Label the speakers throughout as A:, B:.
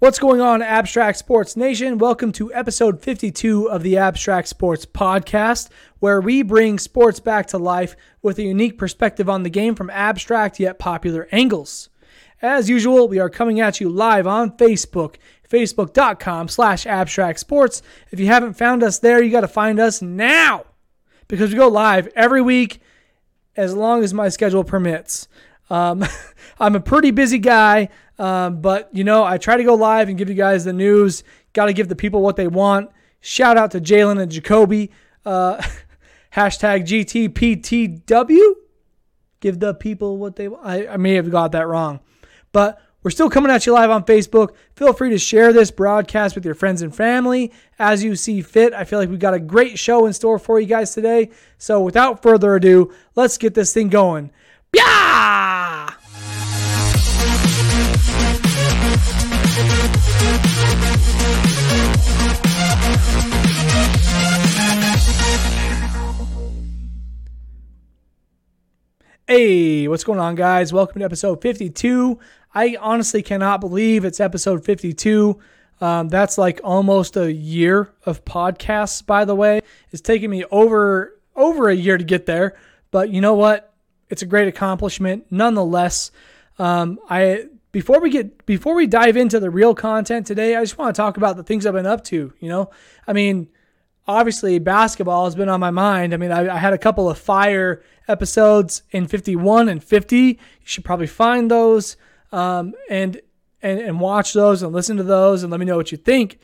A: What's going on, Abstract Sports Nation? Welcome to episode 52 of the Abstract Sports Podcast, where we bring sports back to life with a unique perspective on the game from abstract yet popular angles. As usual, we are coming at you live on Facebook, facebook.com slash abstract sports. If you haven't found us there, you got to find us now because we go live every week as long as my schedule permits. Um, I'm a pretty busy guy. Um, but, you know, I try to go live and give you guys the news. Got to give the people what they want. Shout out to Jalen and Jacoby. Uh, hashtag GTPTW. Give the people what they want. I, I may have got that wrong. But we're still coming at you live on Facebook. Feel free to share this broadcast with your friends and family as you see fit. I feel like we've got a great show in store for you guys today. So without further ado, let's get this thing going. Yeah! Hey, what's going on, guys? Welcome to episode 52. I honestly cannot believe it's episode 52. Um, that's like almost a year of podcasts, by the way. It's taken me over over a year to get there, but you know what? It's a great accomplishment, nonetheless. Um, I before we get before we dive into the real content today, I just want to talk about the things I've been up to. You know, I mean, obviously basketball has been on my mind. I mean, I, I, had a couple of fire episodes in 51 and 50. You should probably find those um, and, and and watch those and listen to those and let me know what you think.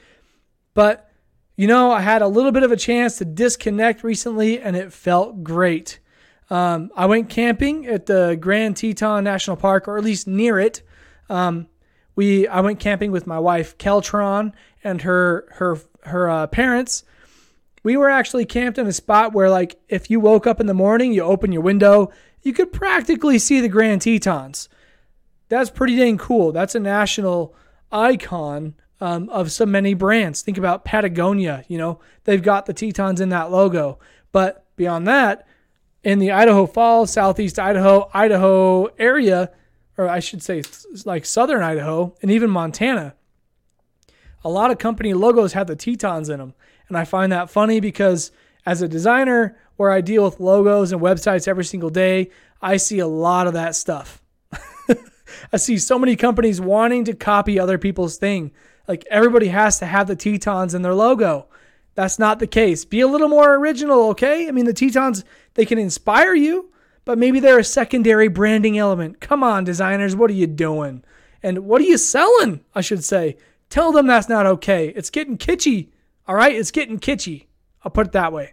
A: But you know, I had a little bit of a chance to disconnect recently, and it felt great. Um, I went camping at the Grand Teton National Park, or at least near it. Um, we I went camping with my wife Keltron and her her her uh, parents we were actually camped in a spot where, like, if you woke up in the morning, you open your window, you could practically see the Grand Tetons. That's pretty dang cool. That's a national icon um, of so many brands. Think about Patagonia, you know, they've got the Tetons in that logo. But beyond that, in the Idaho Falls, Southeast Idaho, Idaho area, or I should say like Southern Idaho and even Montana, a lot of company logos have the Tetons in them. And I find that funny because as a designer where I deal with logos and websites every single day, I see a lot of that stuff. I see so many companies wanting to copy other people's thing. Like everybody has to have the Tetons in their logo. That's not the case. Be a little more original, okay? I mean, the Tetons, they can inspire you, but maybe they're a secondary branding element. Come on, designers, what are you doing? And what are you selling? I should say. Tell them that's not okay. It's getting kitschy. All right, it's getting kitschy. I'll put it that way.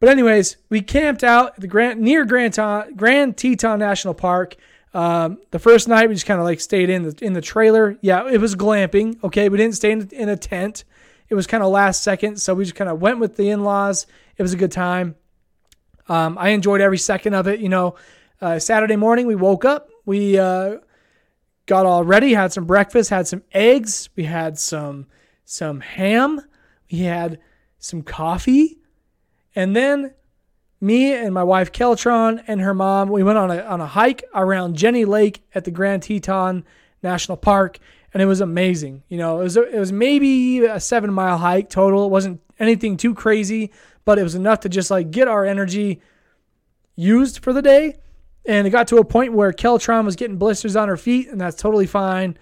A: But anyways, we camped out the Grand near Grand, Grand Teton National Park. Um, the first night we just kind of like stayed in the in the trailer. Yeah, it was glamping. Okay, we didn't stay in, in a tent. It was kind of last second, so we just kind of went with the in-laws. It was a good time. Um, I enjoyed every second of it. You know, uh, Saturday morning we woke up. We uh, got all ready, had some breakfast, had some eggs. We had some some ham, we had some coffee, and then me and my wife Keltron and her mom, we went on a, on a hike around Jenny Lake at the Grand Teton National Park, and it was amazing. You know, it was, it was maybe a seven mile hike total. It wasn't anything too crazy, but it was enough to just like get our energy used for the day. And it got to a point where Keltron was getting blisters on her feet, and that's totally fine.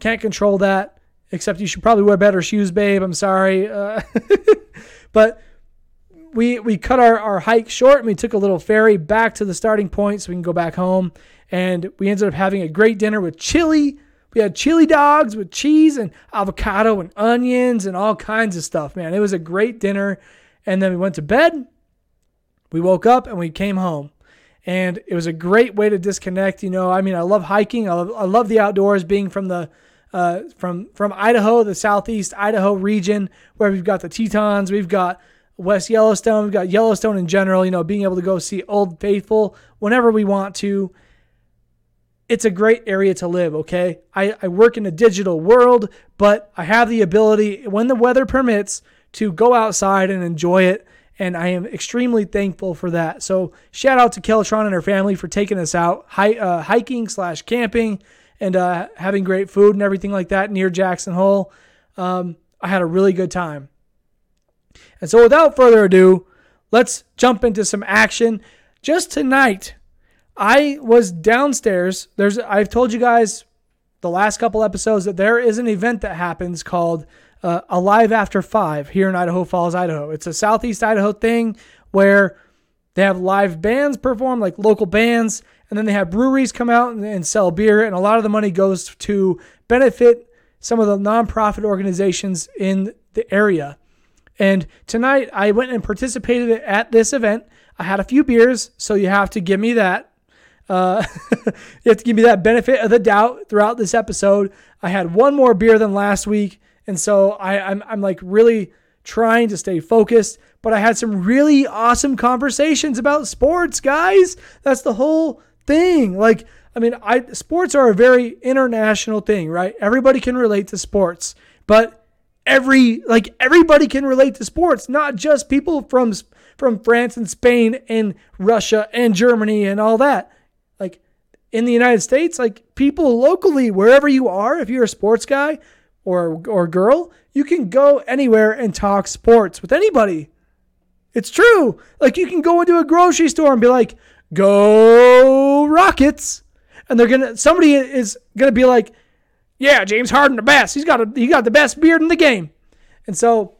A: Can't control that. Except you should probably wear better shoes, babe. I'm sorry. Uh, but we we cut our, our hike short and we took a little ferry back to the starting point so we can go back home. And we ended up having a great dinner with chili. We had chili dogs with cheese and avocado and onions and all kinds of stuff, man. It was a great dinner. And then we went to bed. We woke up and we came home. And it was a great way to disconnect. You know, I mean, I love hiking. I love, I love the outdoors, being from the uh, from from Idaho, the southeast Idaho region, where we've got the Tetons, we've got West Yellowstone, we've got Yellowstone in general. You know, being able to go see Old Faithful whenever we want to. It's a great area to live, okay? I, I work in a digital world, but I have the ability, when the weather permits, to go outside and enjoy it. And I am extremely thankful for that. So, shout out to Keltron and her family for taking us out hi, uh, hiking slash camping and uh, having great food and everything like that near Jackson Hole. Um, I had a really good time. And so, without further ado, let's jump into some action. Just tonight, I was downstairs. There's I've told you guys the last couple episodes that there is an event that happens called uh, Alive After Five here in Idaho Falls, Idaho. It's a Southeast Idaho thing where they have live bands perform, like local bands, and then they have breweries come out and, and sell beer, and a lot of the money goes to benefit some of the nonprofit organizations in the area. And tonight I went and participated at this event. I had a few beers, so you have to give me that. Uh, you have to give me that benefit of the doubt throughout this episode. I had one more beer than last week, and so I, I'm, I'm like really trying to stay focused. But I had some really awesome conversations about sports, guys. That's the whole thing. Like, I mean, I sports are a very international thing, right? Everybody can relate to sports, but every like everybody can relate to sports, not just people from from France and Spain and Russia and Germany and all that. In the United States, like people locally, wherever you are, if you're a sports guy or or girl, you can go anywhere and talk sports with anybody. It's true. Like you can go into a grocery store and be like, "Go Rockets," and they're gonna somebody is gonna be like, "Yeah, James Harden the best. He's got a, he got the best beard in the game," and so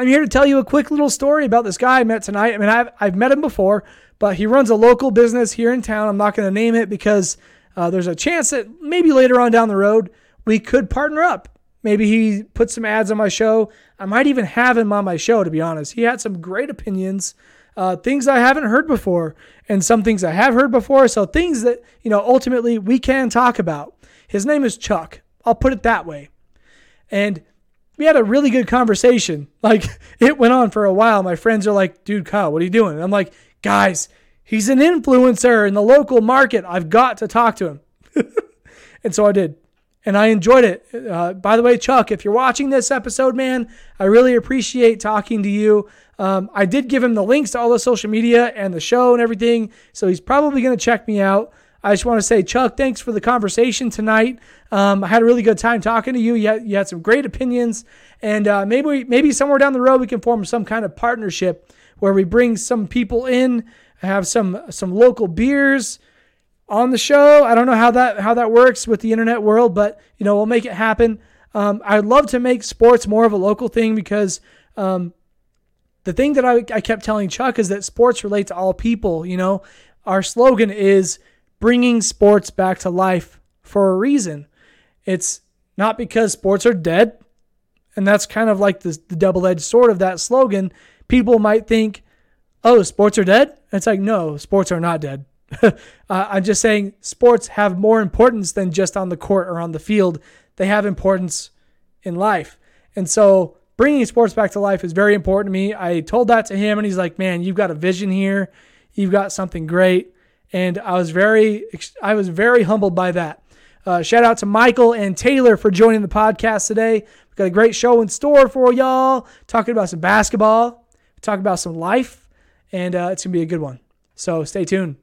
A: I'm here to tell you a quick little story about this guy I met tonight. I mean, I've, I've met him before, but he runs a local business here in town. I'm not going to name it because uh, there's a chance that maybe later on down the road we could partner up. Maybe he put some ads on my show. I might even have him on my show, to be honest. He had some great opinions, uh, things I haven't heard before, and some things I have heard before. So things that, you know, ultimately we can talk about. His name is Chuck. I'll put it that way. And we had a really good conversation. Like it went on for a while. My friends are like, dude, Kyle, what are you doing? And I'm like, guys, he's an influencer in the local market. I've got to talk to him. and so I did. And I enjoyed it. Uh, by the way, Chuck, if you're watching this episode, man, I really appreciate talking to you. Um, I did give him the links to all the social media and the show and everything. So he's probably going to check me out. I just want to say, Chuck, thanks for the conversation tonight. Um, I had a really good time talking to you. You had, you had some great opinions, and uh, maybe maybe somewhere down the road we can form some kind of partnership where we bring some people in, have some some local beers on the show. I don't know how that how that works with the internet world, but you know we'll make it happen. Um, I'd love to make sports more of a local thing because um, the thing that I, I kept telling Chuck is that sports relate to all people. You know, our slogan is bringing sports back to life for a reason. It's not because sports are dead. And that's kind of like the, the double edged sword of that slogan. People might think, oh, sports are dead. it's like, no, sports are not dead. uh, I'm just saying sports have more importance than just on the court or on the field. They have importance in life. And so bringing sports back to life is very important to me. I told that to him, and he's like, man, you've got a vision here. You've got something great and I was very I was very humbled by that. Uh, shout out to Michael and Taylor for joining the podcast today. We've got a great show in store for y'all. Talking about some basketball, talking about some life, and uh, it's gonna be a good one. So stay tuned.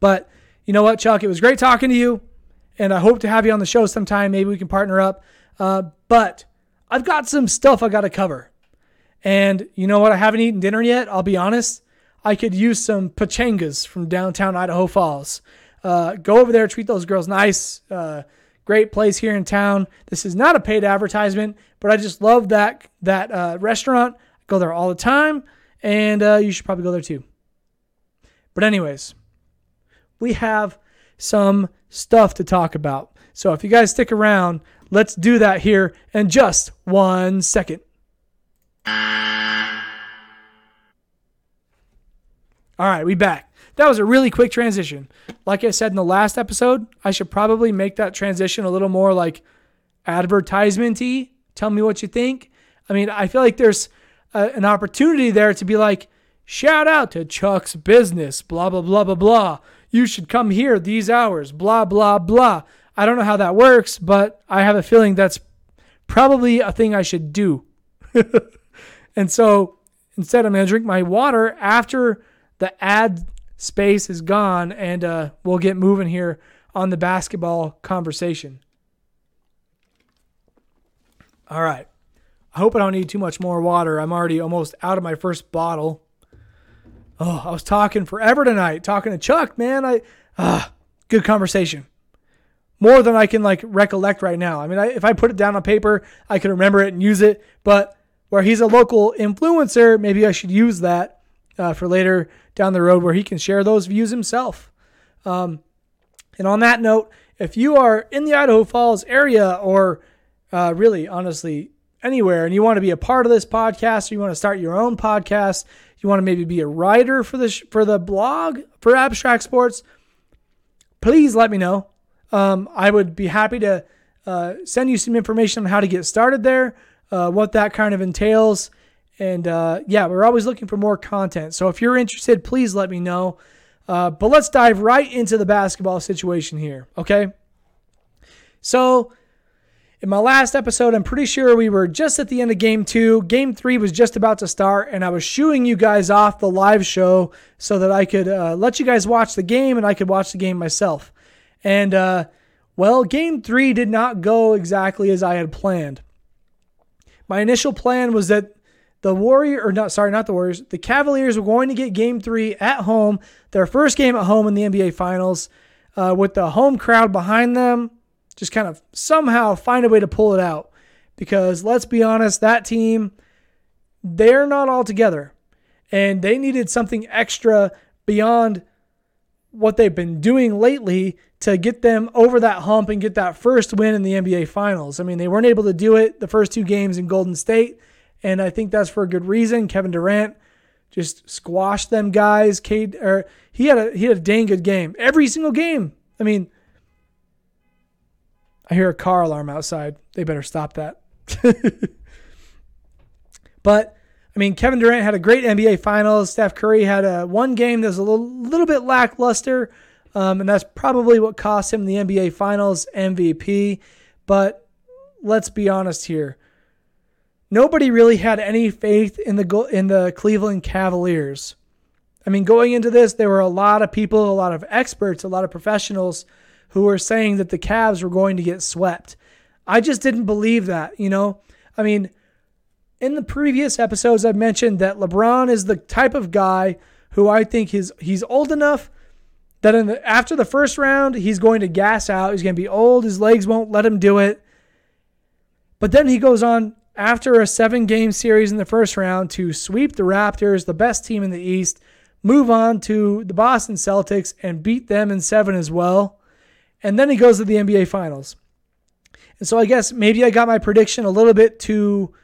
A: But you know what, Chuck? It was great talking to you, and I hope to have you on the show sometime. Maybe we can partner up. Uh, but I've got some stuff I got to cover, and you know what? I haven't eaten dinner yet. I'll be honest. I could use some pachangas from downtown Idaho Falls. Uh, go over there, treat those girls nice. Uh, great place here in town. This is not a paid advertisement, but I just love that that uh, restaurant. I go there all the time, and uh, you should probably go there too. But anyways, we have some stuff to talk about. So if you guys stick around, let's do that here in just one second. All right, we back. That was a really quick transition. Like I said in the last episode, I should probably make that transition a little more like advertisementy. Tell me what you think. I mean, I feel like there's a, an opportunity there to be like, shout out to Chuck's business, blah blah blah blah blah. You should come here these hours, blah blah blah. I don't know how that works, but I have a feeling that's probably a thing I should do. and so instead, I'm going to drink my water after the ad space is gone and uh, we'll get moving here on the basketball conversation. All right. I hope I don't need too much more water. I'm already almost out of my first bottle. Oh, I was talking forever tonight, talking to Chuck, man. I ah, good conversation. More than I can like recollect right now. I mean, I, if I put it down on paper, I could remember it and use it. But where he's a local influencer, maybe I should use that uh, for later down the road where he can share those views himself. Um, and on that note, if you are in the Idaho Falls area or uh, really, honestly, anywhere, and you want to be a part of this podcast, or you want to start your own podcast, you want to maybe be a writer for the sh- for the blog for Abstract Sports, please let me know. Um, I would be happy to uh, send you some information on how to get started there, uh, what that kind of entails, and uh, yeah, we're always looking for more content. So if you're interested, please let me know. Uh, but let's dive right into the basketball situation here, okay? So in my last episode, I'm pretty sure we were just at the end of game two. Game three was just about to start, and I was shooing you guys off the live show so that I could uh, let you guys watch the game and I could watch the game myself. And, uh, well, game three did not go exactly as I had planned. My initial plan was that the Warrior, or not, sorry, not the Warriors, the Cavaliers were going to get game three at home, their first game at home in the NBA Finals, uh, with the home crowd behind them just kind of somehow find a way to pull it out. Because let's be honest, that team, they're not all together. And they needed something extra beyond what they've been doing lately to get them over that hump and get that first win in the NBA Finals. I mean, they weren't able to do it the first two games in Golden State, and I think that's for a good reason. Kevin Durant just squashed them guys. Cade, or he had a he had a dang good game every single game. I mean, I hear a car alarm outside. They better stop that. but I mean, Kevin Durant had a great NBA Finals. Steph Curry had a one game that was a little, little bit lackluster, um, and that's probably what cost him the NBA Finals MVP. But let's be honest here. Nobody really had any faith in the in the Cleveland Cavaliers. I mean, going into this, there were a lot of people, a lot of experts, a lot of professionals who were saying that the Cavs were going to get swept. I just didn't believe that, you know? I mean, in the previous episodes I've mentioned that LeBron is the type of guy who I think he's he's old enough that in the, after the first round he's going to gas out. He's going to be old. His legs won't let him do it. But then he goes on after a seven game series in the first round to sweep the Raptors, the best team in the East, move on to the Boston Celtics and beat them in seven as well. And then he goes to the NBA Finals. And so I guess maybe I got my prediction a little bit too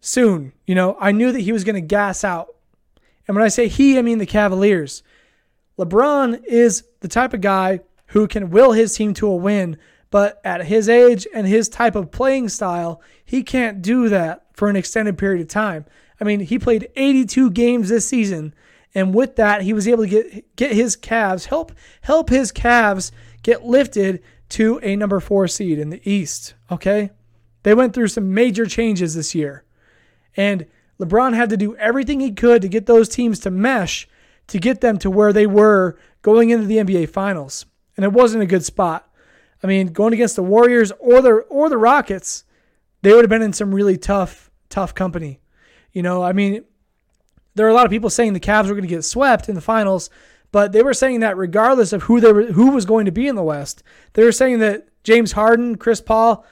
A: soon. You know, I knew that he was going to gas out. And when I say he, I mean the Cavaliers. LeBron is the type of guy who can will his team to a win, but at his age and his type of playing style, he can't do that for an extended period of time. I mean, he played 82 games this season and with that, he was able to get get his Cavs help help his Cavs get lifted to a number four seed in the East. Okay, they went through some major changes this year, and LeBron had to do everything he could to get those teams to mesh to get them to where they were going into the NBA Finals, and it wasn't a good spot. I mean, going against the Warriors or the or the Rockets, they would have been in some really tough tough company. You know, I mean, there are a lot of people saying the Cavs were going to get swept in the finals, but they were saying that regardless of who they were, who was going to be in the West, they were saying that James Harden, Chris Paul,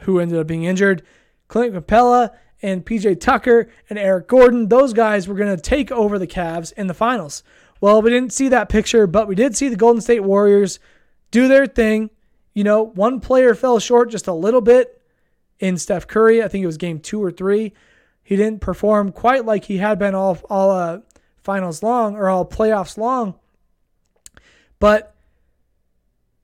A: who ended up being injured, Clint Capela, and PJ Tucker and Eric Gordon, those guys were going to take over the Cavs in the finals. Well, we didn't see that picture, but we did see the Golden State Warriors do their thing. You know, one player fell short just a little bit in Steph Curry. I think it was game two or three. He didn't perform quite like he had been all all uh, finals long or all playoffs long, but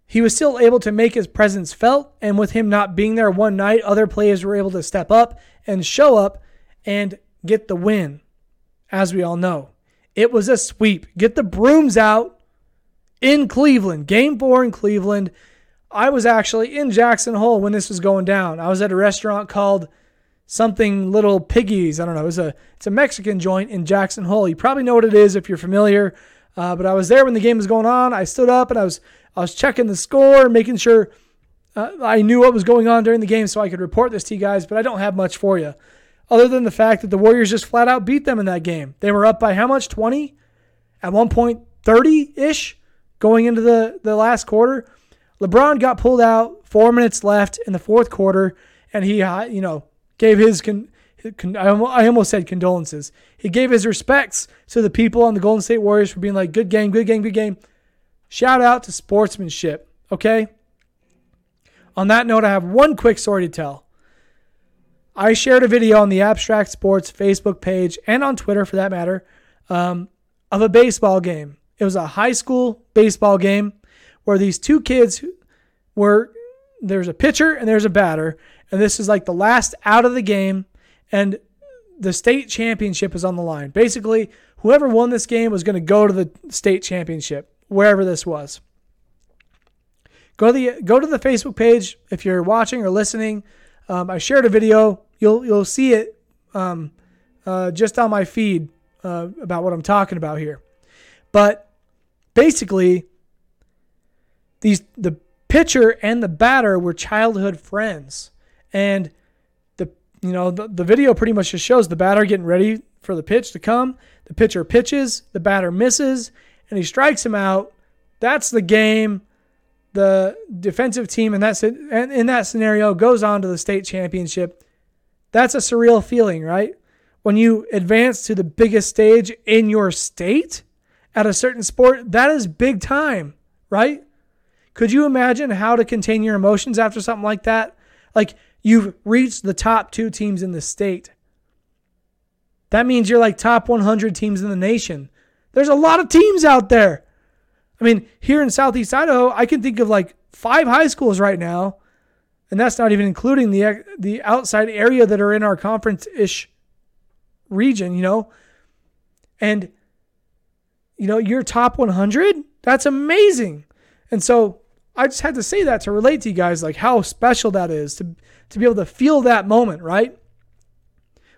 A: he was still able to make his presence felt. And with him not being there one night, other players were able to step up and show up and get the win. As we all know, it was a sweep. Get the brooms out in Cleveland. Game four in Cleveland. I was actually in Jackson Hole when this was going down. I was at a restaurant called something little piggies. I don't know. It's a it's a Mexican joint in Jackson Hole. You probably know what it is if you're familiar. Uh, but I was there when the game was going on. I stood up and I was I was checking the score, making sure uh, I knew what was going on during the game so I could report this to you guys, but I don't have much for you. Other than the fact that the Warriors just flat out beat them in that game. They were up by how much? 20? At one point, 30 ish going into the, the last quarter. LeBron got pulled out, four minutes left in the fourth quarter, and he, uh, you know, gave his, con- I almost said condolences. He gave his respects to the people on the Golden State Warriors for being like, good game, good game, good game. Shout out to sportsmanship, okay? On that note, I have one quick story to tell. I shared a video on the Abstract Sports Facebook page and on Twitter for that matter um, of a baseball game. It was a high school baseball game where these two kids were there's a pitcher and there's a batter, and this is like the last out of the game, and the state championship is on the line. Basically, whoever won this game was going to go to the state championship, wherever this was. Go to the go to the Facebook page if you're watching or listening. Um, I shared a video. You'll you'll see it um, uh, just on my feed uh, about what I'm talking about here. But basically, these the pitcher and the batter were childhood friends, and the you know the, the video pretty much just shows the batter getting ready for the pitch to come. The pitcher pitches, the batter misses, and he strikes him out. That's the game the defensive team in that in that scenario goes on to the state championship. That's a surreal feeling, right? When you advance to the biggest stage in your state at a certain sport, that is big time, right? Could you imagine how to contain your emotions after something like that? Like you've reached the top 2 teams in the state. That means you're like top 100 teams in the nation. There's a lot of teams out there. I mean, here in Southeast Idaho, I can think of like five high schools right now, and that's not even including the the outside area that are in our conference ish region. You know, and you know you're top 100. That's amazing, and so I just had to say that to relate to you guys, like how special that is to to be able to feel that moment, right?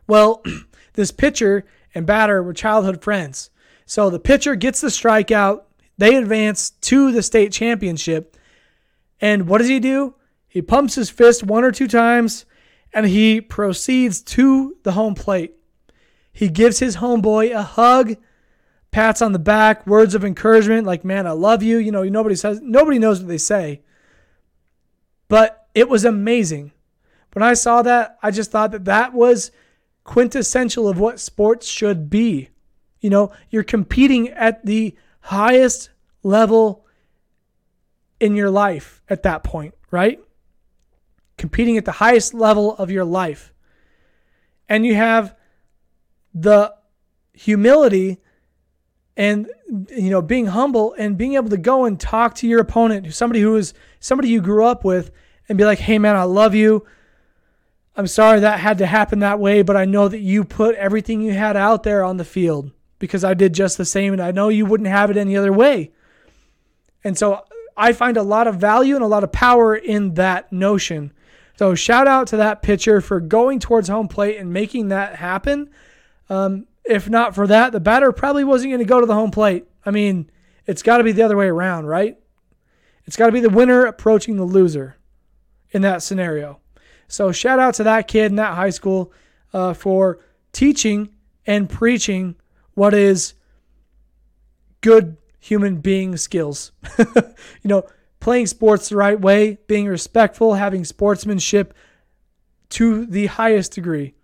A: Well, this pitcher and batter were childhood friends. So the pitcher gets the strikeout they advance to the state championship. And what does he do? He pumps his fist one or two times and he proceeds to the home plate. He gives his homeboy a hug, pats on the back, words of encouragement like, man, I love you. You know, nobody says, nobody knows what they say. But it was amazing. When I saw that, I just thought that that was quintessential of what sports should be. You know, you're competing at the highest level in your life at that point, right? Competing at the highest level of your life. And you have the humility and you know being humble and being able to go and talk to your opponent somebody who is somebody you grew up with and be like hey man i love you i'm sorry that had to happen that way but i know that you put everything you had out there on the field because I did just the same and I know you wouldn't have it any other way. And so I find a lot of value and a lot of power in that notion. So shout out to that pitcher for going towards home plate and making that happen. Um, if not for that, the batter probably wasn't going to go to the home plate. I mean, it's got to be the other way around, right? It's got to be the winner approaching the loser in that scenario. So shout out to that kid in that high school uh, for teaching and preaching what is good human being skills. you know, playing sports the right way, being respectful, having sportsmanship to the highest degree.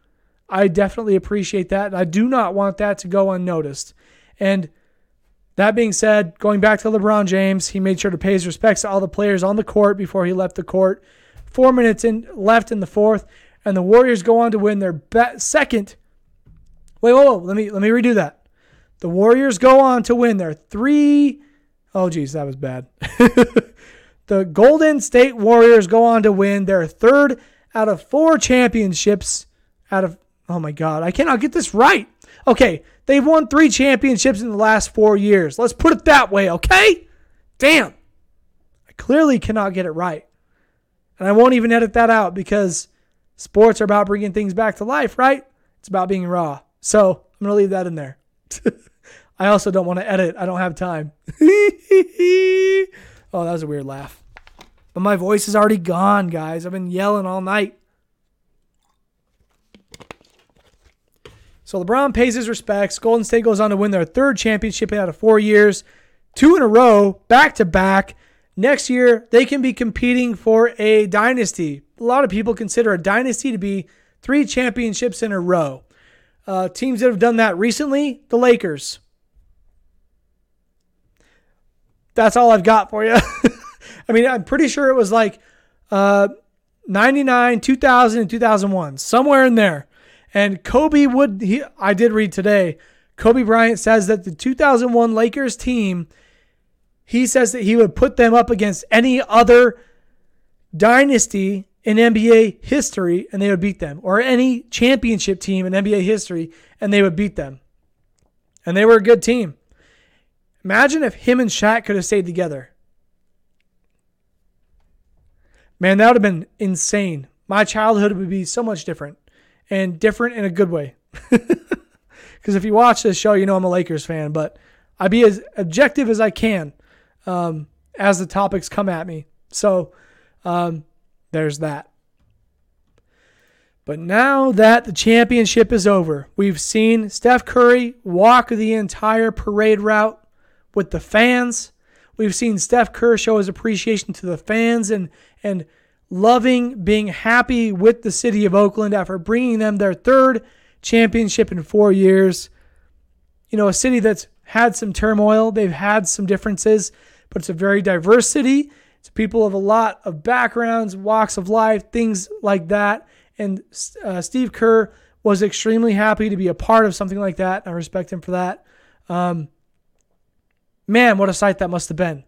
A: I definitely appreciate that. And I do not want that to go unnoticed. And that being said, going back to LeBron James, he made sure to pay his respects to all the players on the court before he left the court. Four minutes in left in the fourth, and the Warriors go on to win their be- second. Wait, whoa, whoa, let me let me redo that. The Warriors go on to win their three. Oh, geez, that was bad. the Golden State Warriors go on to win their third out of four championships. Out of, oh my God, I cannot get this right. Okay, they've won three championships in the last four years. Let's put it that way, okay? Damn. I clearly cannot get it right. And I won't even edit that out because sports are about bringing things back to life, right? It's about being raw. So I'm going to leave that in there. I also don't want to edit. I don't have time. Oh, that was a weird laugh. But my voice is already gone, guys. I've been yelling all night. So LeBron pays his respects. Golden State goes on to win their third championship out of four years, two in a row, back to back. Next year, they can be competing for a dynasty. A lot of people consider a dynasty to be three championships in a row. Uh, teams that have done that recently, the Lakers. That's all I've got for you. I mean, I'm pretty sure it was like uh, 99, 2000, and 2001, somewhere in there. And Kobe would, he, I did read today, Kobe Bryant says that the 2001 Lakers team, he says that he would put them up against any other dynasty in NBA history and they would beat them, or any championship team in NBA history and they would beat them. And they were a good team. Imagine if him and Shaq could have stayed together. Man, that would have been insane. My childhood would be so much different and different in a good way. Because if you watch this show, you know I'm a Lakers fan, but I be as objective as I can um, as the topics come at me. So um, there's that. But now that the championship is over, we've seen Steph Curry walk the entire parade route with the fans. We've seen Steph Curry show his appreciation to the fans and and loving being happy with the city of Oakland after bringing them their third championship in 4 years. You know, a city that's had some turmoil, they've had some differences, but it's a very diverse city. It's people of a lot of backgrounds, walks of life, things like that. And uh, Steve Kerr was extremely happy to be a part of something like that. I respect him for that. Um, Man, what a sight that must have been.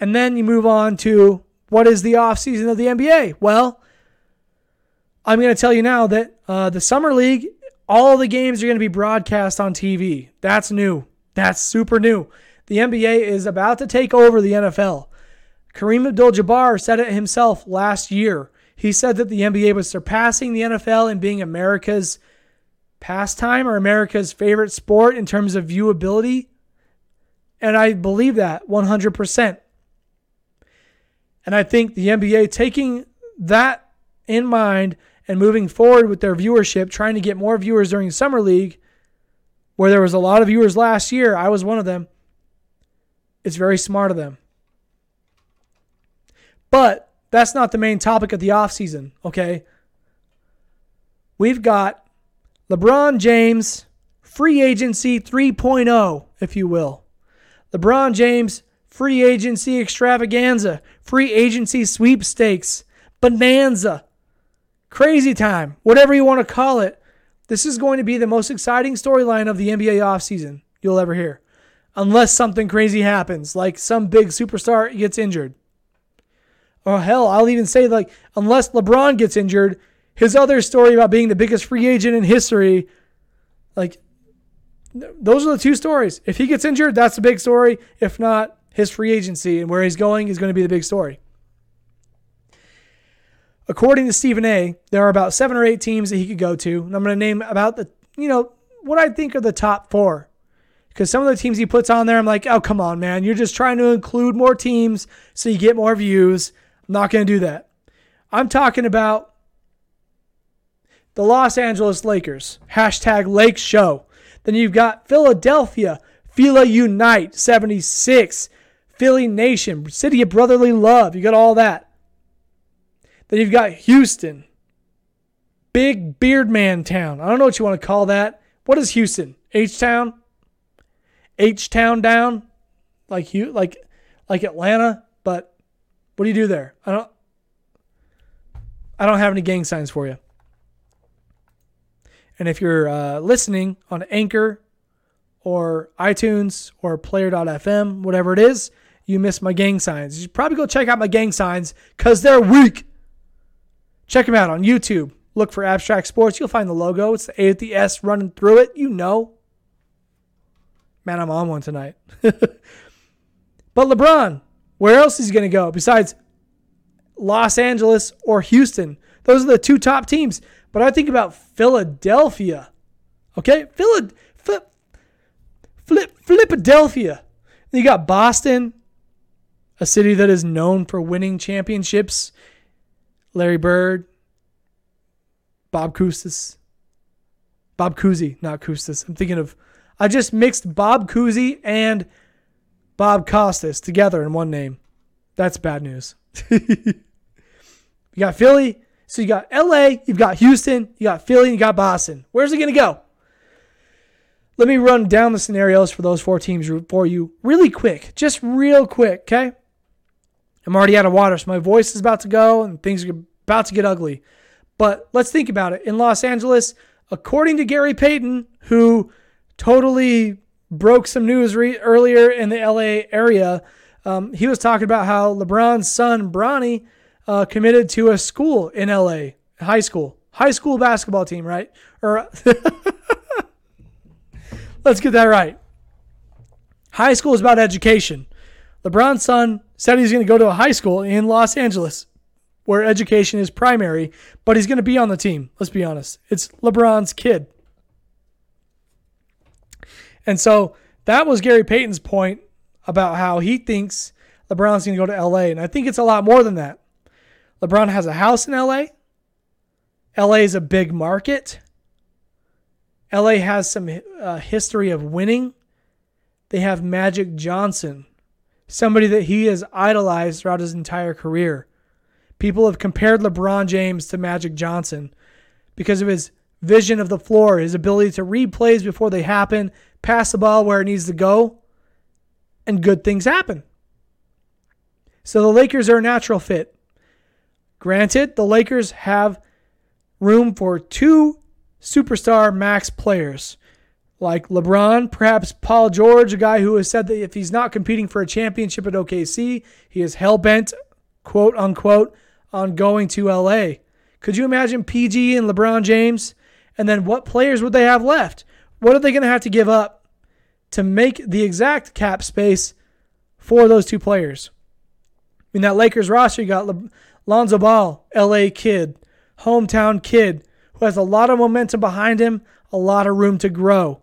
A: And then you move on to what is the offseason of the NBA? Well, I'm going to tell you now that uh, the Summer League, all the games are going to be broadcast on TV. That's new. That's super new. The NBA is about to take over the NFL. Kareem Abdul Jabbar said it himself last year. He said that the NBA was surpassing the NFL in being America's pastime or America's favorite sport in terms of viewability. And I believe that 100%. And I think the NBA taking that in mind and moving forward with their viewership, trying to get more viewers during Summer League, where there was a lot of viewers last year, I was one of them. It's very smart of them. But that's not the main topic of the offseason, okay? We've got LeBron James free agency 3.0, if you will. LeBron James free agency extravaganza, free agency sweepstakes, bonanza, crazy time, whatever you want to call it. This is going to be the most exciting storyline of the NBA offseason you'll ever hear. Unless something crazy happens, like some big superstar gets injured. Or hell, I'll even say like unless LeBron gets injured, his other story about being the biggest free agent in history, like those are the two stories. If he gets injured, that's the big story. If not, his free agency and where he's going is going to be the big story. According to Stephen A., there are about seven or eight teams that he could go to. And I'm going to name about the, you know, what I think are the top four. Because some of the teams he puts on there, I'm like, oh, come on, man. You're just trying to include more teams so you get more views. I'm not going to do that. I'm talking about the Los Angeles Lakers. Hashtag Lake Show. Then you've got Philadelphia, Phila Unite, 76, Philly Nation, City of Brotherly Love. You got all that. Then you've got Houston, Big Beard Man Town. I don't know what you want to call that. What is Houston? H Town? H Town down? Like you like like Atlanta, but what do you do there? I don't I don't have any gang signs for you. And if you're uh, listening on Anchor or iTunes or player.fm, whatever it is, you missed my gang signs. You should probably go check out my gang signs because they're weak. Check them out on YouTube. Look for Abstract Sports. You'll find the logo. It's the A with the S running through it. You know. Man, I'm on one tonight. but LeBron, where else is he going to go besides Los Angeles or Houston? Those are the two top teams. But I think about Philadelphia. Okay? Flip, Flip, Philadelphia. You got Boston. A city that is known for winning championships. Larry Bird, Bob Costas, Bob Cousy, not Costas. I'm thinking of, I just mixed Bob Cousy and Bob Costas together in one name. That's bad news. you got Philly, so you got LA, you've got Houston, you got Philly, you got Boston. Where's it going to go? Let me run down the scenarios for those four teams for you really quick, just real quick, okay? I'm already out of water, so my voice is about to go and things are about to get ugly. But let's think about it. In Los Angeles, according to Gary Payton, who totally broke some news re- earlier in the LA area, um, he was talking about how LeBron's son, Bronny, uh, committed to a school in LA, high school, high school basketball team, right? Or let's get that right. High school is about education. LeBron's son said he's going to go to a high school in Los Angeles where education is primary, but he's going to be on the team. Let's be honest. It's LeBron's kid. And so that was Gary Payton's point about how he thinks LeBron's going to go to LA. And I think it's a lot more than that. LeBron has a house in LA. LA is a big market. LA has some uh, history of winning. They have Magic Johnson, somebody that he has idolized throughout his entire career. People have compared LeBron James to Magic Johnson because of his vision of the floor, his ability to read plays before they happen, pass the ball where it needs to go, and good things happen. So the Lakers are a natural fit. Granted, the Lakers have room for two superstar max players like LeBron, perhaps Paul George, a guy who has said that if he's not competing for a championship at OKC, he is hell bent, quote unquote, on going to LA. Could you imagine PG and LeBron James? And then what players would they have left? What are they going to have to give up to make the exact cap space for those two players? In that Lakers roster, you got Le- Lonzo Ball, LA kid, hometown kid, who has a lot of momentum behind him, a lot of room to grow.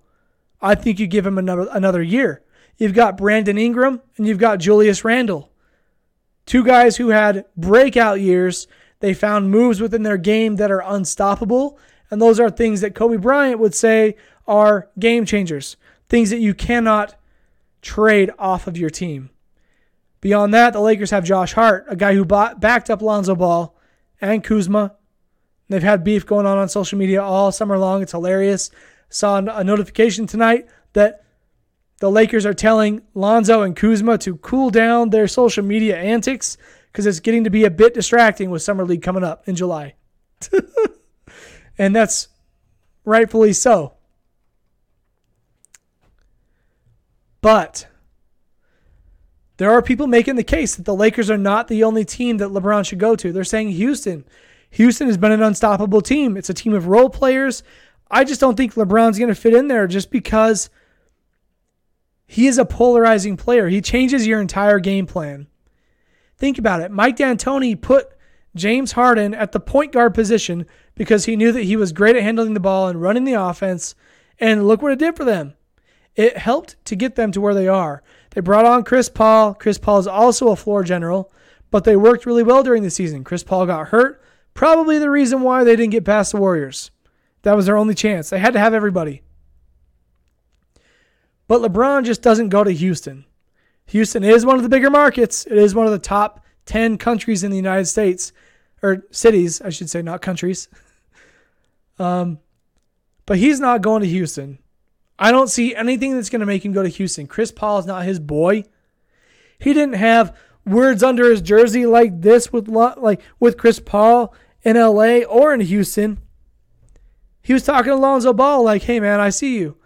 A: I think you give him another another year. You've got Brandon Ingram and you've got Julius Randle. Two guys who had breakout years. They found moves within their game that are unstoppable. And those are things that Kobe Bryant would say are game changers, things that you cannot trade off of your team. Beyond that, the Lakers have Josh Hart, a guy who bought, backed up Lonzo Ball and Kuzma. They've had beef going on on social media all summer long. It's hilarious. Saw a notification tonight that the Lakers are telling Lonzo and Kuzma to cool down their social media antics because it's getting to be a bit distracting with Summer League coming up in July. and that's rightfully so. But there are people making the case that the Lakers are not the only team that LeBron should go to. They're saying Houston. Houston has been an unstoppable team. It's a team of role players. I just don't think LeBron's going to fit in there just because – he is a polarizing player. He changes your entire game plan. Think about it. Mike D'Antoni put James Harden at the point guard position because he knew that he was great at handling the ball and running the offense. And look what it did for them. It helped to get them to where they are. They brought on Chris Paul. Chris Paul is also a floor general, but they worked really well during the season. Chris Paul got hurt. Probably the reason why they didn't get past the Warriors. That was their only chance. They had to have everybody. But LeBron just doesn't go to Houston. Houston is one of the bigger markets. It is one of the top 10 countries in the United States, or cities, I should say, not countries. um, but he's not going to Houston. I don't see anything that's going to make him go to Houston. Chris Paul is not his boy. He didn't have words under his jersey like this with like with Chris Paul in LA or in Houston. He was talking to Lonzo Ball like, "Hey man, I see you.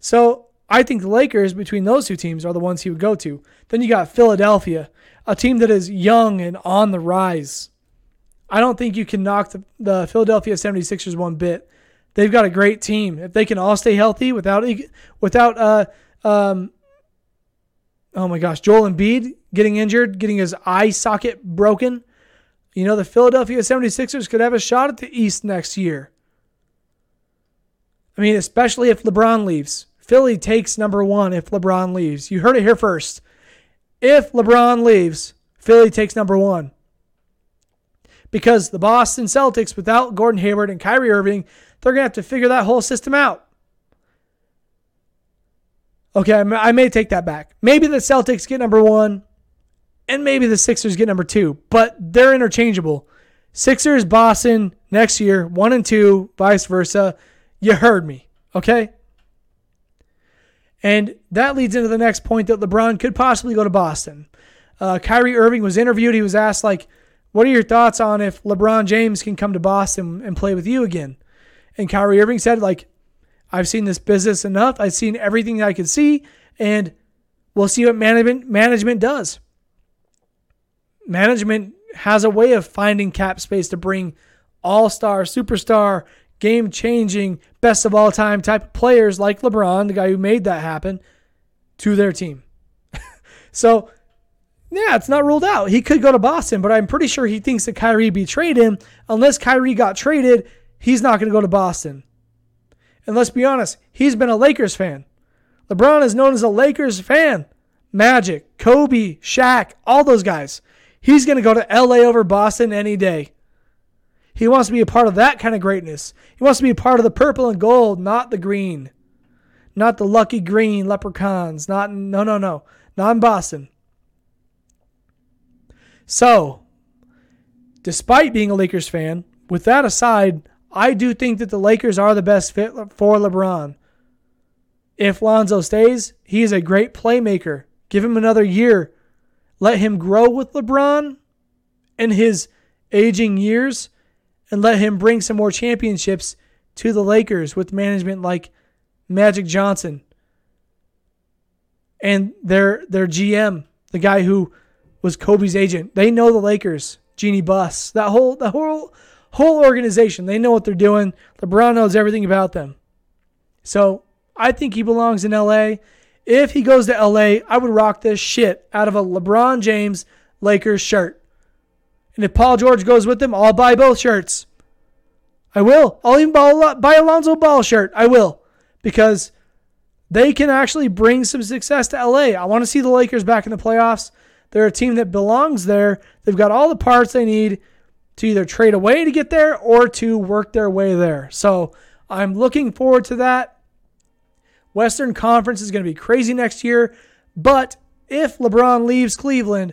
A: So I think the Lakers, between those two teams, are the ones he would go to. Then you got Philadelphia, a team that is young and on the rise. I don't think you can knock the, the Philadelphia 76ers one bit. They've got a great team. If they can all stay healthy without without uh um oh my gosh, Joel Embiid getting injured, getting his eye socket broken, you know, the Philadelphia 76ers could have a shot at the East next year. I mean, especially if LeBron leaves. Philly takes number one if LeBron leaves. You heard it here first. if LeBron leaves, Philly takes number one. Because the Boston Celtics, without Gordon Hayward and Kyrie Irving, they're going to have to figure that whole system out. Okay, I may take that back. Maybe the Celtics get number one, and maybe the Sixers get number two, but they're interchangeable. Sixers, Boston next year, one and two, vice versa. You heard me, okay? And that leads into the next point that LeBron could possibly go to Boston. Uh, Kyrie Irving was interviewed. He was asked, like, what are your thoughts on if LeBron James can come to Boston and play with you again? And Kyrie Irving said, like, I've seen this business enough. I've seen everything that I could see, and we'll see what management management does. Management has a way of finding cap space to bring all-star, superstar, game-changing, best of all time type of players like LeBron, the guy who made that happen, to their team. so, yeah, it's not ruled out. He could go to Boston, but I'm pretty sure he thinks that Kyrie betrayed him. Unless Kyrie got traded, he's not going to go to Boston. And let's be honest, he's been a Lakers fan. LeBron is known as a Lakers fan. Magic, Kobe, Shaq, all those guys. He's going to go to LA over Boston any day. He wants to be a part of that kind of greatness. He wants to be a part of the purple and gold, not the green. Not the lucky green leprechauns. Not no no no. Not in Boston. So, despite being a Lakers fan, with that aside, I do think that the Lakers are the best fit for LeBron. If Lonzo stays, he is a great playmaker. Give him another year. Let him grow with LeBron in his aging years and let him bring some more championships to the Lakers with management like Magic Johnson and their their GM, the guy who was Kobe's agent. They know the Lakers, Jeanie Buss. That whole the whole whole organization. They know what they're doing. LeBron knows everything about them. So I think he belongs in LA. If he goes to LA, I would rock this shit out of a LeBron James Lakers shirt. And if Paul George goes with him, I'll buy both shirts. I will. I'll even buy, buy a Lonzo Ball shirt. I will. Because they can actually bring some success to LA. I want to see the Lakers back in the playoffs. They're a team that belongs there. They've got all the parts they need to either trade away to get there or to work their way there. So I'm looking forward to that. Western Conference is going to be crazy next year, but if LeBron leaves Cleveland,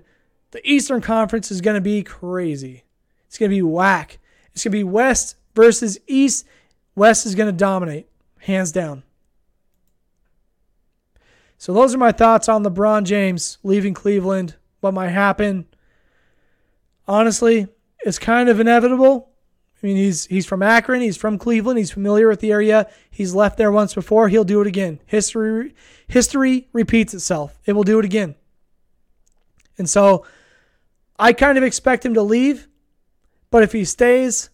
A: the Eastern Conference is going to be crazy. It's going to be whack. It's going to be West versus East. West is going to dominate, hands down. So those are my thoughts on LeBron James leaving Cleveland, what might happen. Honestly, it's kind of inevitable. I mean, he's he's from Akron, he's from Cleveland, he's familiar with the area. He's left there once before. He'll do it again. History history repeats itself. It will do it again. And so I kind of expect him to leave, but if he stays,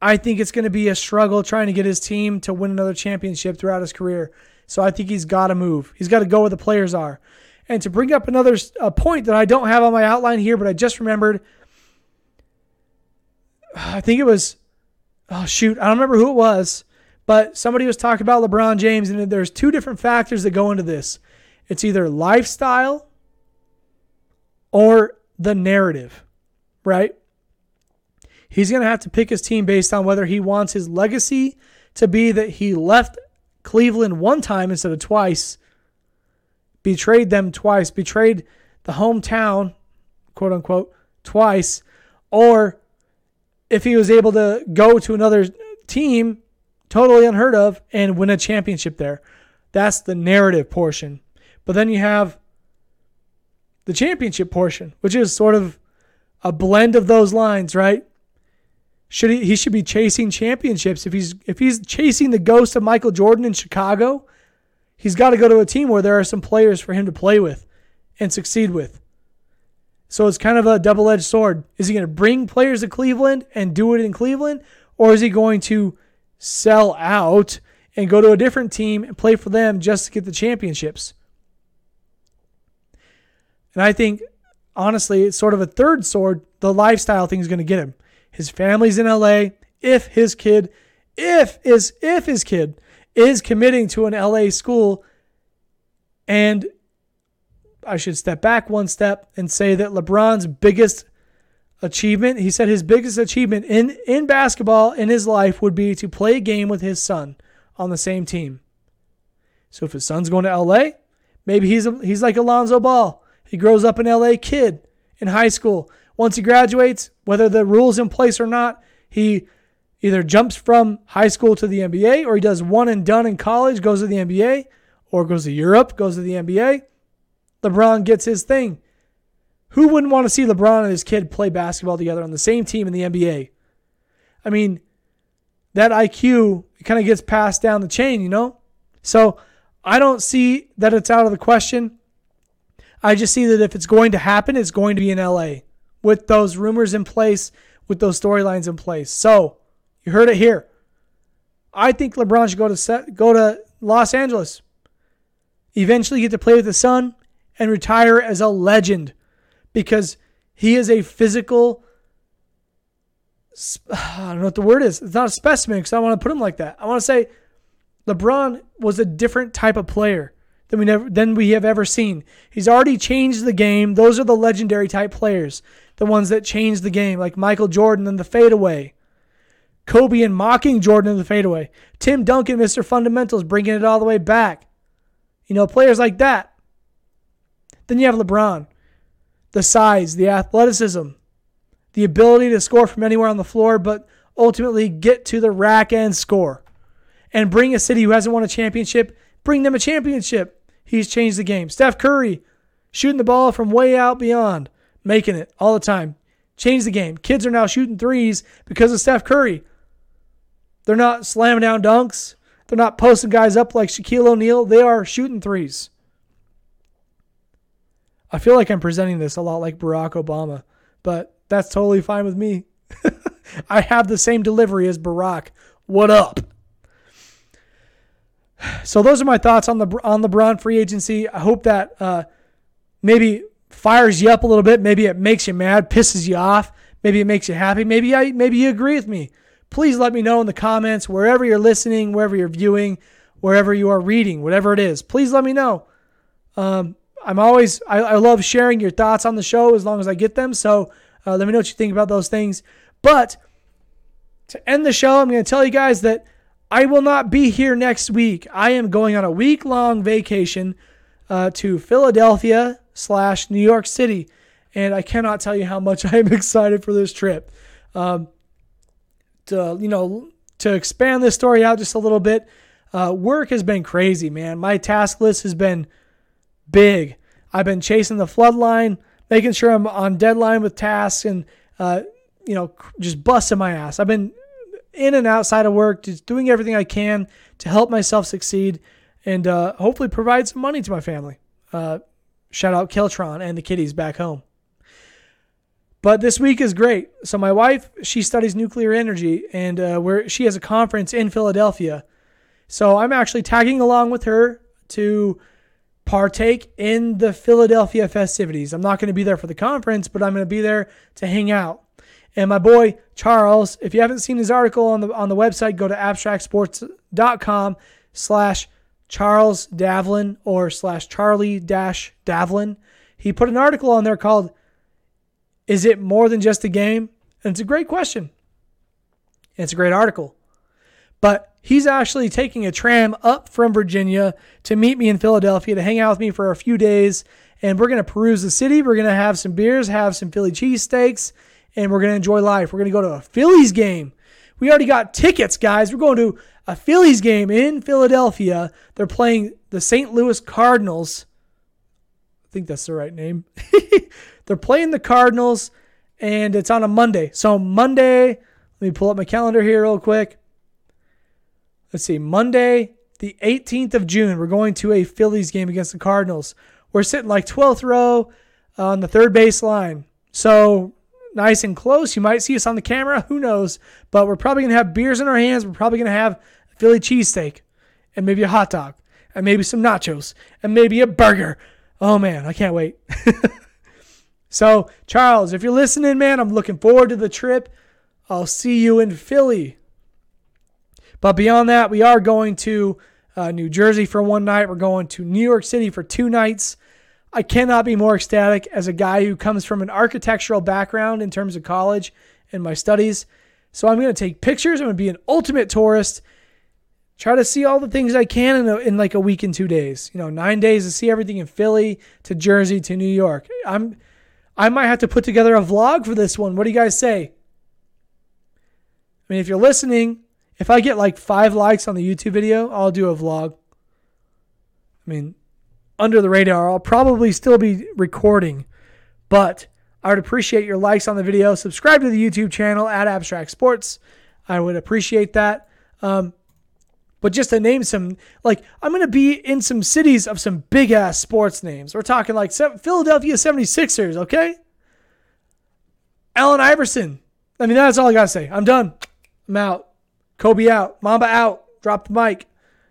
A: I think it's going to be a struggle trying to get his team to win another championship throughout his career. So I think he's got to move. He's got to go where the players are. And to bring up another point that I don't have on my outline here, but I just remembered I think it was, oh shoot, I don't remember who it was, but somebody was talking about LeBron James, and there's two different factors that go into this. It's either lifestyle or the narrative, right? He's going to have to pick his team based on whether he wants his legacy to be that he left Cleveland one time instead of twice, betrayed them twice, betrayed the hometown, quote unquote, twice, or if he was able to go to another team, totally unheard of, and win a championship there. That's the narrative portion. But then you have the championship portion, which is sort of a blend of those lines, right? Should he he should be chasing championships. If he's if he's chasing the ghost of Michael Jordan in Chicago, he's got to go to a team where there are some players for him to play with and succeed with. So it's kind of a double edged sword. Is he going to bring players to Cleveland and do it in Cleveland? Or is he going to sell out and go to a different team and play for them just to get the championships? And I think, honestly, it's sort of a third sword. The lifestyle thing is going to get him. His family's in LA. If his kid, if is if his kid is committing to an LA school and I should step back one step and say that LeBron's biggest achievement, he said his biggest achievement in, in basketball in his life would be to play a game with his son on the same team. So if his son's going to LA, maybe he's a, he's like Alonzo Ball. He grows up an LA kid in high school. Once he graduates, whether the rules in place or not, he either jumps from high school to the NBA or he does one and done in college, goes to the NBA, or goes to Europe, goes to the NBA. LeBron gets his thing. Who wouldn't want to see LeBron and his kid play basketball together on the same team in the NBA? I mean, that IQ kind of gets passed down the chain, you know? So I don't see that it's out of the question. I just see that if it's going to happen, it's going to be in LA with those rumors in place, with those storylines in place. So you heard it here. I think LeBron should go to set, go to Los Angeles, eventually get to play with the son, and retire as a legend because he is a physical. I don't know what the word is. It's not a specimen because I want to put him like that. I want to say LeBron was a different type of player than we never than we have ever seen. He's already changed the game. Those are the legendary type players, the ones that changed the game, like Michael Jordan and the fadeaway. Kobe and mocking Jordan in the fadeaway. Tim Duncan, Mr. Fundamentals, bringing it all the way back. You know, players like that. Then you have LeBron. The size, the athleticism, the ability to score from anywhere on the floor, but ultimately get to the rack and score. And bring a city who hasn't won a championship, bring them a championship. He's changed the game. Steph Curry, shooting the ball from way out beyond, making it all the time. Changed the game. Kids are now shooting threes because of Steph Curry. They're not slamming down dunks. They're not posting guys up like Shaquille O'Neal. They are shooting threes. I feel like I'm presenting this a lot like Barack Obama, but that's totally fine with me. I have the same delivery as Barack. What up? So those are my thoughts on the on LeBron free agency. I hope that uh, maybe fires you up a little bit. Maybe it makes you mad, pisses you off. Maybe it makes you happy. Maybe I maybe you agree with me please let me know in the comments wherever you're listening, wherever you're viewing, wherever you are reading, whatever it is. Please let me know. Um, I'm always, I, I, love sharing your thoughts on the show as long as I get them. So uh, let me know what you think about those things. But to end the show, I'm going to tell you guys that I will not be here next week. I am going on a week long vacation uh, to Philadelphia slash New York City. And I cannot tell you how much I am excited for this trip. Um, to you know to expand this story out just a little bit, uh, work has been crazy, man. My task list has been big. I've been chasing the floodline, making sure I'm on deadline with tasks, and uh, you know just busting my ass. I've been in and outside of work, just doing everything I can to help myself succeed and uh, hopefully provide some money to my family. Uh, shout out Keltron and the kiddies back home. But this week is great. So my wife, she studies nuclear energy, and uh, where she has a conference in Philadelphia. So I'm actually tagging along with her to partake in the Philadelphia festivities. I'm not going to be there for the conference, but I'm going to be there to hang out. And my boy Charles, if you haven't seen his article on the on the website, go to abstractsports.com slash Charles Davlin or slash Charlie dash Davlin. He put an article on there called is it more than just a game? And it's a great question. It's a great article. But he's actually taking a tram up from Virginia to meet me in Philadelphia to hang out with me for a few days. And we're going to peruse the city. We're going to have some beers, have some Philly cheesesteaks, and we're going to enjoy life. We're going to go to a Phillies game. We already got tickets, guys. We're going to a Phillies game in Philadelphia. They're playing the St. Louis Cardinals. I think that's the right name. They're playing the Cardinals, and it's on a Monday. So, Monday, let me pull up my calendar here real quick. Let's see, Monday, the 18th of June, we're going to a Phillies game against the Cardinals. We're sitting like 12th row on the third base line. So, nice and close. You might see us on the camera. Who knows? But we're probably going to have beers in our hands. We're probably going to have a Philly cheesesteak and maybe a hot dog and maybe some nachos and maybe a burger. Oh man, I can't wait. So, Charles, if you're listening, man, I'm looking forward to the trip. I'll see you in Philly. But beyond that, we are going to uh, New Jersey for one night. We're going to New York City for two nights. I cannot be more ecstatic as a guy who comes from an architectural background in terms of college and my studies. So I'm going to take pictures. I'm going to be an ultimate tourist. Try to see all the things I can in, a, in like a week and two days. You know, nine days to see everything in Philly to Jersey to New York. I'm, I might have to put together a vlog for this one. What do you guys say? I mean, if you're listening, if I get like five likes on the YouTube video, I'll do a vlog. I mean, under the radar. I'll probably still be recording, but I would appreciate your likes on the video. Subscribe to the YouTube channel at Abstract Sports. I would appreciate that. Um, but just to name some, like, I'm going to be in some cities of some big ass sports names. We're talking like Philadelphia 76ers, okay? Allen Iverson. I mean, that's all I got to say. I'm done. I'm out. Kobe out. Mamba out. Drop the mic.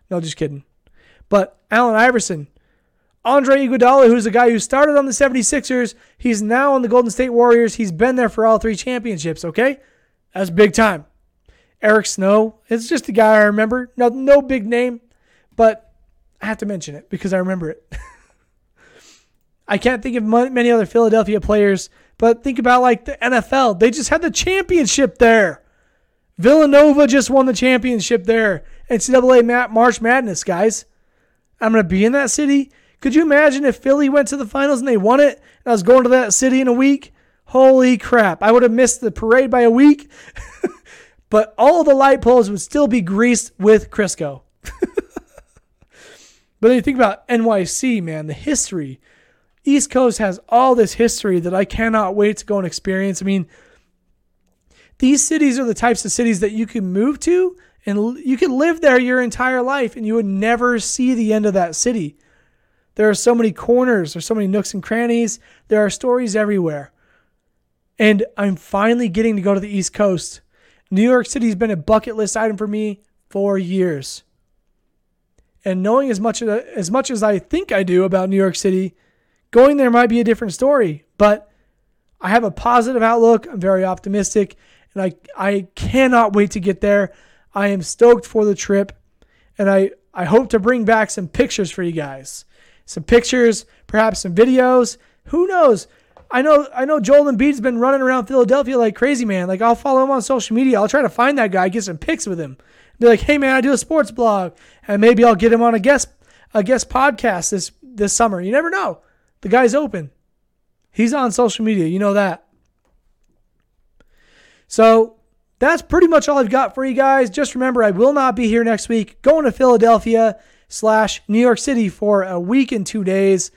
A: No, just kidding. But Allen Iverson, Andre Iguodala, who's a guy who started on the 76ers, he's now on the Golden State Warriors. He's been there for all three championships, okay? That's big time. Eric Snow, it's just a guy I remember. No, no big name, but I have to mention it because I remember it. I can't think of many other Philadelphia players, but think about like the NFL. They just had the championship there. Villanova just won the championship there. NCAA March Madness, guys. I'm going to be in that city could you imagine if Philly went to the finals and they won it and I was going to that city in a week? Holy crap. I would have missed the parade by a week, but all the light poles would still be greased with Crisco. but then you think about NYC, man, the history. East Coast has all this history that I cannot wait to go and experience. I mean, these cities are the types of cities that you can move to and you can live there your entire life and you would never see the end of that city. There are so many corners, there's so many nooks and crannies. There are stories everywhere. And I'm finally getting to go to the East Coast. New York City's been a bucket list item for me for years. And knowing as much uh, as much as I think I do about New York City, going there might be a different story, but I have a positive outlook. I'm very optimistic, and I I cannot wait to get there. I am stoked for the trip, and I I hope to bring back some pictures for you guys some pictures, perhaps some videos. Who knows? I know I know Joel Embiid's been running around Philadelphia like crazy, man. Like I'll follow him on social media. I'll try to find that guy, get some pics with him. Be like, hey man, I do a sports blog, and maybe I'll get him on a guest a guest podcast this this summer. You never know. The guy's open. He's on social media. You know that. So that's pretty much all I've got for you guys. Just remember, I will not be here next week. Going to Philadelphia slash New York City for a week and two days.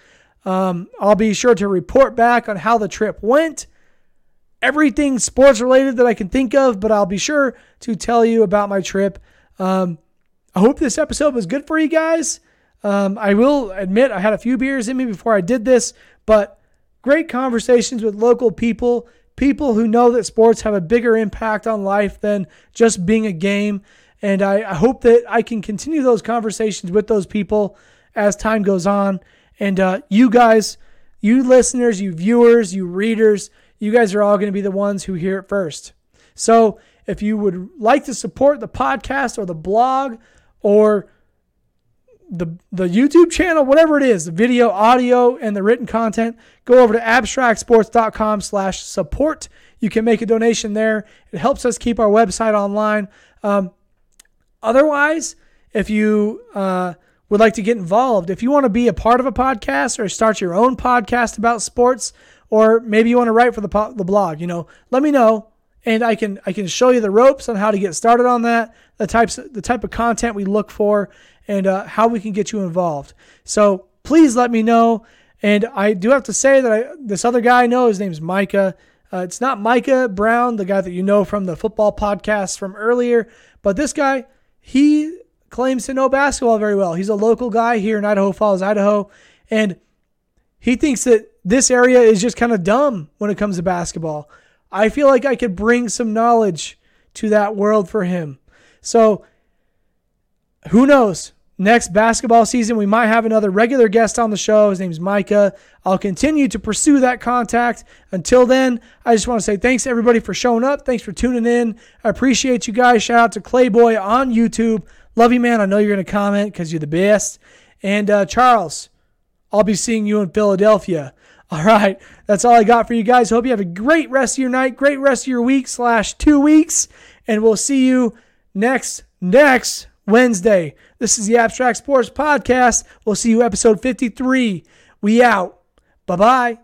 A: Um, I'll be sure to report back on how the trip went. Everything sports related that I can think of, but I'll be sure to tell you about my trip. Um, I hope this episode was good for you guys. Um, I will admit I had a few beers in me before I did this, but great conversations with local people, people who know that sports have a bigger impact on life than just being a game. And I, I hope that I can continue those conversations with those people as time goes on. And uh, you guys, you listeners, you viewers, you readers, you guys are all going to be the ones who hear it first. So if you would like to support the podcast or the blog or the the YouTube channel, whatever it is, the video, audio, and the written content, go over to abstractsports.com slash support. You can make a donation there. It helps us keep our website online. Um, Otherwise, if you uh, would like to get involved, if you want to be a part of a podcast or start your own podcast about sports, or maybe you want to write for the po- the blog, you know, let me know, and I can I can show you the ropes on how to get started on that, the types the type of content we look for, and uh, how we can get you involved. So please let me know. And I do have to say that I, this other guy I know, his name's Micah. Uh, it's not Micah Brown, the guy that you know from the football podcast from earlier, but this guy, he claims to know basketball very well. He's a local guy here in Idaho Falls, Idaho, and he thinks that this area is just kind of dumb when it comes to basketball. I feel like I could bring some knowledge to that world for him. So, who knows? Next basketball season, we might have another regular guest on the show. His name's Micah. I'll continue to pursue that contact. Until then, I just want to say thanks everybody for showing up. Thanks for tuning in. I appreciate you guys. Shout out to Clayboy on YouTube. Love you, man. I know you're going to comment because you're the best. And uh, Charles, I'll be seeing you in Philadelphia. All right, that's all I got for you guys. Hope you have a great rest of your night, great rest of your week slash two weeks, and we'll see you next next Wednesday. This is the Abstract Sports Podcast. We'll see you episode 53. We out. Bye bye.